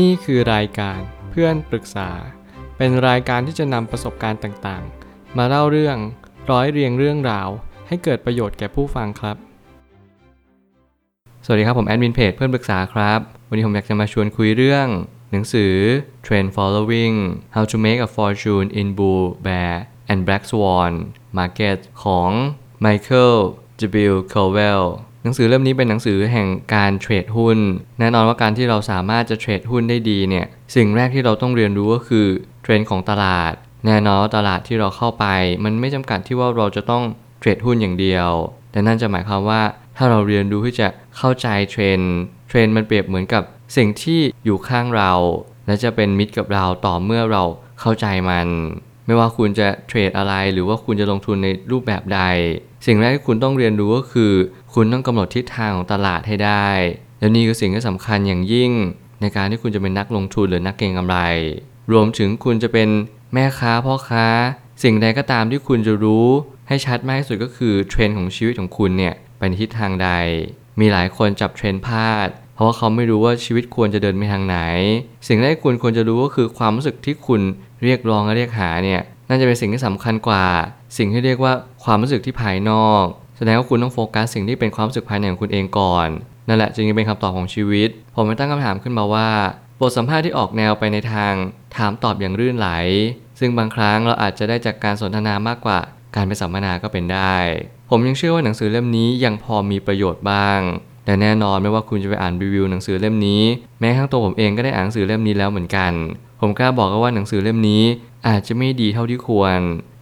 นี่คือรายการเพื่อนปรึกษา เป็นรายการที่จะนำประสบการณ์ต่างๆ มาเล่าเรื่องร้อยเรียงเรื่องราว ให้เกิดประโยชน์แก่ผู้ฟังครับ สวัสดีครับ ผมแอดมินเพจเพื่อนปรึกษาครับ วันนี้ผมอยากจะมาชวนคุยเรื่อง หนังสือ Trend Following How to Make a Fortune in Bull Bear and Black Swan Market ของ Michael W. Cowell หนังสือเล่มนี้เป็นหนังสือแห่งการเทรดหุ้น แน่นอนว่าการที่เราสามารถจะเทรดหุ้นได้ดีเนี่ย สิ่งแรกที่เราต้องเรียนรู้ก็คือเทรนด์ของตลาด แน่นอนว่าตลาดที่เราเข้าไป มันไม่จำกัดที่ว่าเราจะต้องเทรดหุ้นอย่างเดียว แต่นั่นจะหมายความว่าถ้าเราเรียนรู้ที่จะเข้าใจเทรนด์ เทรนด์มันเปรียบเหมือนกับสิ่งที่อยู่ข้างเรา และจะเป็นมิตรกับเราต่อเมื่อเราเข้าใจมัน ไม่ว่าคุณจะเทรดอะไร หรือว่าคุณจะลงทุนในรูปแบบใด สิ่งแรกที่คุณต้องเรียนรู้ก็คือ คุณต้องกำหนดทิศทางของตลาดให้ได้ และนี่คือสิ่งที่สำคัญอย่างยิ่ง ในการที่คุณจะเป็นนักลงทุนหรือนักเก็งกำไร รวมถึงคุณจะเป็นแม่ค้าพ่อค้า สิ่งใดก็ตามที่คุณจะรู้ให้ชัดมากที่สุดก็คือเทรนด์ของชีวิตของคุณเนี่ยไปในทิศทางใด มีหลายคนจับเทรนด์พลาด เพราะว่าเขาไม่รู้ว่าชีวิตควรจะเดินไปทางไหน สิ่งแรกที่คุณควรจะรู้ก็คือความรู้สึกที่คุณเรียกร้องและเรียกหาเนี่ยน่าจะเป็นสิ่งที่สำคัญกว่า สิ่งที่เรียกว่าความรู้สึกที่ภายนอก แสดงว่าคุณต้องโฟกัสสิ่งที่เป็นความรู้สึกภายในของคุณเองก่อนนั่นแหละจึงเป็นคำตอบของชีวิต ผมไม่ตั้งคำถามขึ้นมาว่า บทสัมภาษณ์ที่ออกแนวไปในทาง ถามตอบอย่างรื่นไหล ซึ่งบางครั้งเราอาจจะได้จากการสนทนามากกว่า การไปสัมมนาก็เป็นได้ ผมยังเชื่อว่าหนังสือเล่มนี้ยังพอมีประโยชน์บ้าง แต่แน่นอนไม่ว่าคุณจะไปอ่านรีวิวหนังสือเล่มนี้ แม้ทั้งตัวผมเองก็ได้อ่านหนังสือเล่มนี้แล้วเหมือนกัน ผมกล้าบอกว่าหนังสือเล่มนี้อาจจะไม่ดีเท่าที่ควร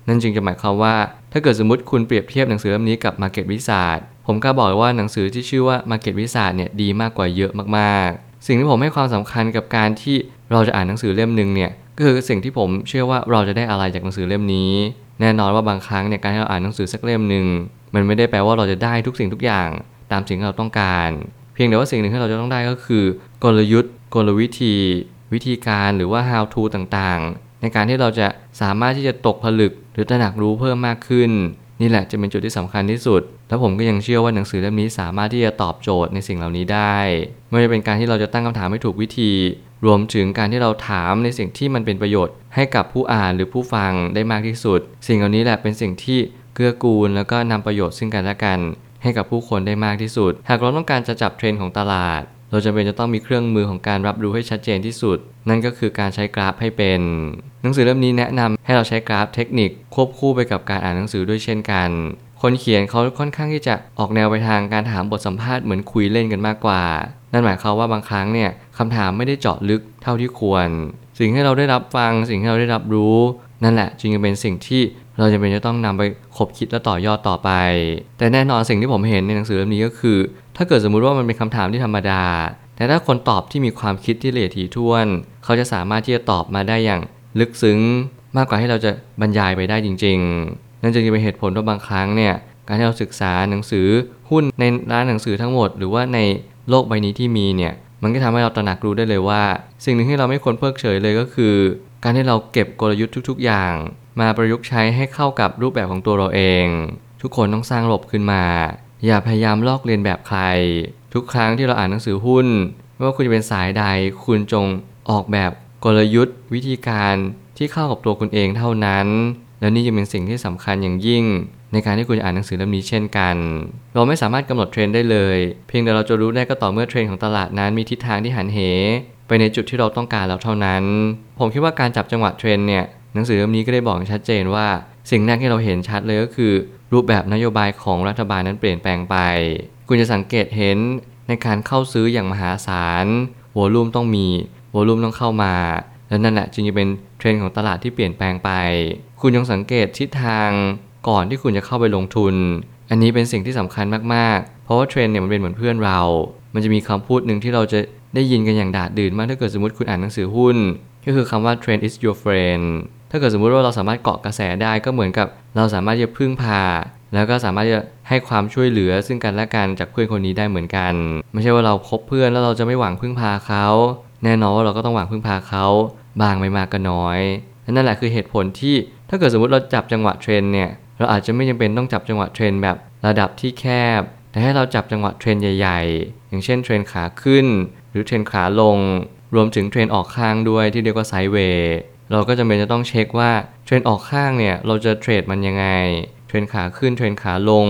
นั่นจึงจะหมายความว่า ถ้าเกิดสมมติคุณเปรียบเทียบหนังสือเล่มนี้กับ Market w i z a r d ผมกล้าบอกว่าหนังสือที่ชื่อว่า Market w i z a r d เนี่ยดีมากกว่าเยอะมากๆ สิ่งที่ผมให้ความสำคัญกับการที่เราจะอ่านหนังสือเล่มหนึ่งเนี่ยก็คือสิ่งที่ผมเชื่อว่าเราจะได้อะไรจากหนังสือเล่มนี้ แน่นอนว่าบางครั้งเนี่ยการที่เราอ่านหนังสือสักเล่มหนึ่งมันไม่ได้แปลว่าเราจะได้ทุกสิ่งทุกอย่าง ตามสิ่งที่เราต้องการ เพียงแต่ว่าสิ่งหนึ่งที่เราจะต้องได้ก็คือ กลยุทธ์ กลวิธี วิธีการหรือว่า how to ต่างๆ ในการที่เราจะสามารถที่จะตกผลึกหรือตระหนักรู้เพิ่มมากขึ้น นี่แหละจะเป็นจุดที่สำคัญที่สุด แล้วผมก็ยังเชื่อว่าหนังสือเล่มนี้สามารถที่จะตอบโจทย์ในสิ่งเหล่านี้ได้ ไม่ว่าจะเป็นการที่เราจะตั้งคำถามให้ถูกวิธี รวมถึงการที่เราถามในสิ่งที่มันเป็นประโยชน์ ให้กับผู้อ่านหรือผู้ฟังได้มากที่สุด สิ่งเหล่านี้แหละเป็นสิ่งที่เกื้อกูลแล้วก็นำประโยชน์ซึ่งกันและกัน ให้กับผู้คนได้มากที่สุด หากเราต้องการจะจับเทรนด์ของตลาด เราจะเป็นจะต้องมีเครื่องมือของการรับรู้ให้ชัดเจนที่สุด นั่นก็คือการใช้กราฟให้เป็น หนังสือเล่มนี้แนะนำให้เราใช้กราฟเทคนิค ควบคู่ไปกับการอ่านหนังสือด้วยเช่นกัน คนเขียนเขาค่อนข้างที่จะออกแนวไปทางการถามบทสัมภาษณ์เหมือนคุยเล่นกันมากกว่า นั่นหมายความว่าบางครั้งเนี่ยคำถามไม่ได้เจาะลึกเท่าที่ควร สิ่งที่เราได้รับฟังสิ่งที่เราได้รับรู้ นั่นแหละจึงเป็นสิ่งที่ เราจะเป็นจะต้องนำไปคบคิดและต่อยอดต่อไป แต่แน่นอนสิ่งที่ผมเห็นในหนังสือเล่มนี้ก็คือ ถ้าเกิดสมมุติว่ามันเป็นคำถามที่ธรรมดา แต่ถ้าคนตอบที่มีความคิดที่ละเอียดถี่ถ้วน เขาจะสามารถที่จะตอบมาได้อย่างลึกซึ้ง มากกว่าที่เราจะบรรยายไปได้จริง ๆ นั่นจึงเป็นเหตุผลว่าบางครั้งเนี่ยการที่เราศึกษาหนังสือหุ้นในร้านหนังสือทั้งหมด หรือว่าในโลกใบนี้ที่มีเนี่ยมันก็ทำให้เราตระหนักรู้ได้เลยว่า สิ่งหนึ่งที่เราไม่ควรเพิกเฉยเลยก็คือ การที่เราเก็บกลยุทธ์ทุก ๆ อย่างมาประยุกต์ใช้ให้เข้ากับรูปแบบของตัวเราเอง ทุกคนต้องสร้างระบบขึ้นมา อย่าพยายามลอกเลียนแบบใคร ทุกครั้งที่เราอ่านหนังสือหุ้น ไม่ว่าคุณจะเป็นสายใด คุณจงออกแบบกลยุทธ์ วิธีการที่เข้ากับตัวคุณเองเท่านั้น แล้วนี่จะเป็นสิ่งที่สำคัญอย่างยิ่ง ในการที่คุณจะอ่านหนังสือเล่มนี้เช่นกัน เราไม่สามารถกำหนดเทรนด์ได้เลย เพียงแต่เราจะรู้ได้ก็ต่อเมื่อเทรนด์ของตลาดนั้นมีทิศทางที่หันเห ไปในจุดที่เราต้องการแล้วเท่านั้น ผมคิดว่าการจับจังหวะเทรนด์เนี่ย หนังสือเล่มนี้ก็ได้บอกชัดเจนว่า สิ่งแรกที่เราเห็นชัดเลยก็คือ รูปแบบนโยบายของรัฐบาลนั้นเปลี่ยนแปลงไป คุณจะสังเกตเห็นในการเข้าซื้ออย่างมหาศาล volume ต้องมี volume ต้องเข้ามา และนั่นแหละจึงจะเป็นเทรนด์ของตลาดที่เปลี่ยนแปลงไป คุณยังสังเกตทิศทางก่อนที่คุณจะเข้าไปลงทุน อันนี้เป็นสิ่งที่สำคัญมากๆ เพราะว่าเทรนด์เนี่ยมันเป็นเหมือนเพื่อนเรา มันจะมีคำพูดหนึ่งที่เราจะได้ยินกันอย่างดาษดื่นมากถ้าเกิดสมมติคุณอ่านหนังสือหุ้น ก็คือคำว่า trend is your friend ถ้าเกิดสมมุติว่าเราสามารถเกาะกระแสได้ก็เหมือนกับ เราสามารถจะพึ่งพา แล้วก็สามารถจะให้ความช่วยเหลือซึ่งกันและกันจากเพื่อนคนนี้ได้เหมือนกัน ไม่ใช่ว่าเราคบเพื่อนแล้วเราจะไม่หวังพึ่งพาเขา แน่นอนว่าเราก็ต้องหวังพึ่งพาเขาบ้างไม่มากก็น้อยนั่นแหละคือเหตุผลที่ถ้าเกิดสมมติเราจับจังหวะเทรนด์เนี่ยเราอาจจะไม่จำเป็นต้องจับจังหวะเทรนด์แบบระดับที่แคบ แต่ให้เราจับจังหวะเทรนด์ใหญ่ ๆ อย่างเช่นเทรนด์ขาขึ้น หรือเทรนด์ขาลง รวมถึงเทรนด์ออกข้างด้วยที่เรียกว่า sideway เราก็จำเป็นจะต้องเช็คว่าเทรนด์ออกข้างเนี่ยเราจะเทรดมันยังไง เทรนด์ขาขึ้นเทรนด์ขาลง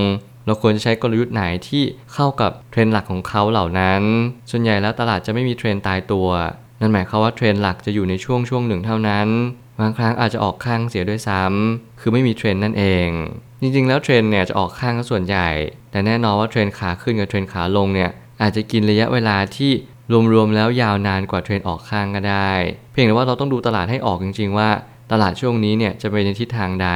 เราควรจะใช้กลยุทธ์ไหนที่เข้ากับเทรนด์หลักของเขาเหล่านั้น ส่วนใหญ่แล้วตลาดจะไม่มีเทรนด์ตายตัว นั่นหมายความว่าเทรนด์หลักจะอยู่ในช่วงช่วงหนึ่งเท่านั้น บางครั้งอาจจะออกข้างเสียด้วยซ้ำคือไม่มีเทรนด์นั่นเอง จริงๆ แล้วเทรนด์เนี่ยจะออกข้างก็ส่วนใหญ่ แต่แน่นอนว่าเทรนด์ขาขึ้นกับเทรนด์ขาลงเนี่ยอาจจะกินระยะเวลาที่รวมๆแล้วยาวนานกว่าเทรนด์ออกข้างก็ได้ เพียงแต่ว่าเราต้องดูตลาดให้ออกจริง ๆ ว่าตลาดช่วงนี้เนี่ยจะไปในทิศทางใด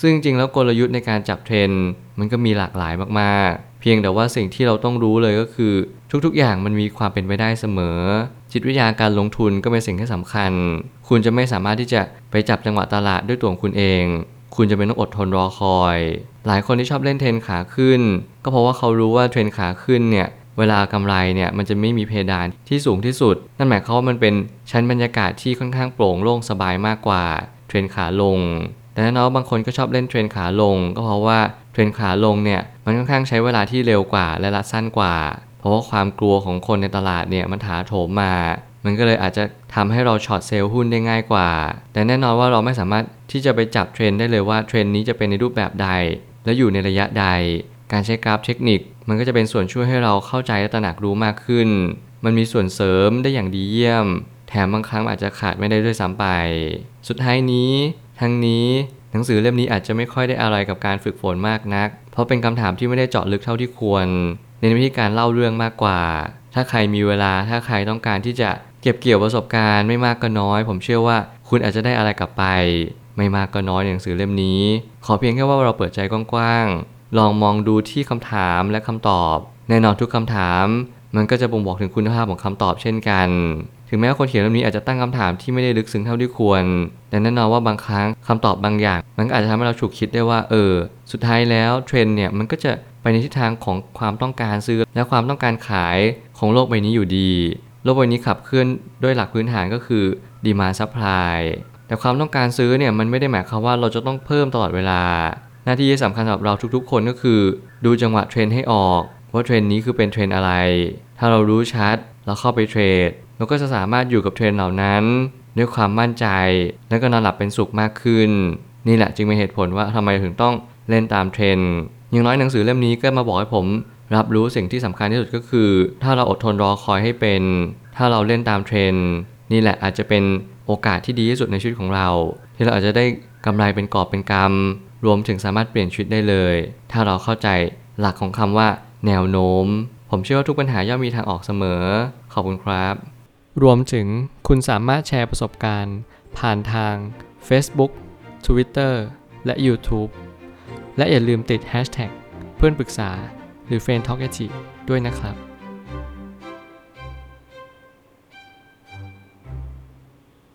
ซึ่งจริงๆแล้วกลยุทธ์ในการจับเทรนด์มันก็มีหลากหลายมากๆ เพียงแต่ว่าสิ่งที่เราต้องรู้เลยก็คือ ทุกๆ อย่างมันมีความเป็นไปได้เสมอ จิตวิทยาการลงทุนก็เป็นสิ่งที่สำคัญ คุณจะไม่สามารถที่จะไปจับจังหวะตลาดด้วยตัวของคุณเอง คุณจะเป็นต้องอดทนรอคอย หลายคนที่ชอบเล่นเทรนขาขึ้น ก็เพราะว่าเขารู้ว่าเทรนขาขึ้นเนี่ย เวลากำไรเนี่ยมันจะไม่มีเพดานที่สูงที่สุด นั่นหมายความว่ามันเป็นชั้นบรรยากาศที่ค่อนข้างโปร่งโล่งสบายมากกว่า เทรนขาลง แต่แน่นอนบางคนก็ชอบเล่นเทรนขาลง ก็เพราะว่าเทรนขาลงเนี่ยมันค่อนข้างใช้เวลาที่เร็วกว่าและรัดสั้นกว่า เพราะว่าความกลัวของคนในตลาดเนี่ยมันถาโถมมา มันก็เลยอาจจะทำให้เรา short sell หุ้นได้ง่ายกว่า แต่แน่นอนว่าเราไม่สามารถที่จะไปจับเทรนด์ได้เลยว่าเทรนด์นี้จะเป็นในรูปแบบใด และอยู่ในระยะใด การใช้กราฟเทคนิค มันก็จะเป็นส่วนช่วยให้เราเข้าใจและตระหนักรู้มากขึ้น มันมีส่วนเสริมได้อย่างดีเยี่ยม แถมบางครั้งอาจจะขาดไม่ได้ด้วยซ้ำไป สุดท้ายนี้ ทั้งนี้หนังสือเล่มนี้อาจจะไม่ค่อยได้อะไรกับการฝึกฝนมากนัก เพราะเป็นคำถามที่ไม่ได้เจาะลึกเท่าที่ควร ในวิธีการเล่าเรื่องมากกว่า ถ้าใครมีเวลา ถ้าใครต้องการที่จะเก็บเกี่ยวประสบการณ์ไม่มากก็น้อย ผมเชื่อว่าคุณอาจจะได้อะไรกลับไป ไม่มากก็น้อยในหนังสือเล่มนี้ ขอเพียงแค่ว่าเราเปิดใจกว้าง ลองมองดูที่คำถามและคำตอบ แน่นอนทุกคำถาม มันก็จะบ่งบอกถึงคุณภาพของคำตอบเช่นกัน ถึงแม้ว่าคนเขียนเล่มนี้อาจจะตั้งคำถามที่ไม่ได้ลึกซึ้งเท่าที่ควร แต่แน่นอนว่าบางครั้งคำตอบบางอย่าง มันก็อาจจะทำให้เราฉุกคิดได้ว่า เออ สุดท้ายแล้วเทรนด์เนี่ยมันก็จะไปในทิศทางของความต้องการซื้อและความต้องการขายของโลกใบนี้อยู่ดี โลกใบนี้ขับเคลื่อนด้วยหลักพื้นฐานก็คือ demand supply แต่ความต้องการซื้อเนี่ยมันไม่ได้หมายความว่าเราจะต้องเพิ่มตลอดเวลา หน้าที่ที่สำคัญสำหรับเราทุกๆ คนก็คือ ดูจังหวะเทรนด์ให้ออกว่าเทรนด์นี้คือเป็นเทรนด์อะไร ถ้าเรารู้ชัดเราเข้าไปเทรดเราก็จะสามารถอยู่กับเทรนด์เหล่านั้น ด้วยความมั่นใจ และก็นอนหลับเป็นสุขมากขึ้น นี่แหละจึงเป็นเหตุผลว่าทำไมถึงต้องเล่นตามเทรนอย่างน้อยหนังสือเล่มนี้ก็มาบอกให้ผม รับรู้สิ่งที่สำคัญที่สุดก็คือ ถ้าเราอดทนรอคอยให้เป็น ถ้าเราเล่นตามเทรนนี่แหละอาจจะเป็นโอกาสที่ดีที่สุดในชีวิตของเรา ที่เราอาจจะได้กำไรเป็นกอบเป็นกำ รวมถึงสามารถเปลี่ยนชีวิตได้เลย ถ้าเราเข้าใจหลักของคำว่า แนวโน้ม ผมเชื่อว่าทุกปัญหาย่อมมีทางออกเสมอ ขอบคุณครับ รวมถึงคุณสามารถแชร์ประสบการณ์ ผ่านทาง Facebook Twitter และ YouTube และอย่าลืมติด Hashtag เพื่อนปรึกษาหรือ f r ร e n d Talk ด้วยนะครับ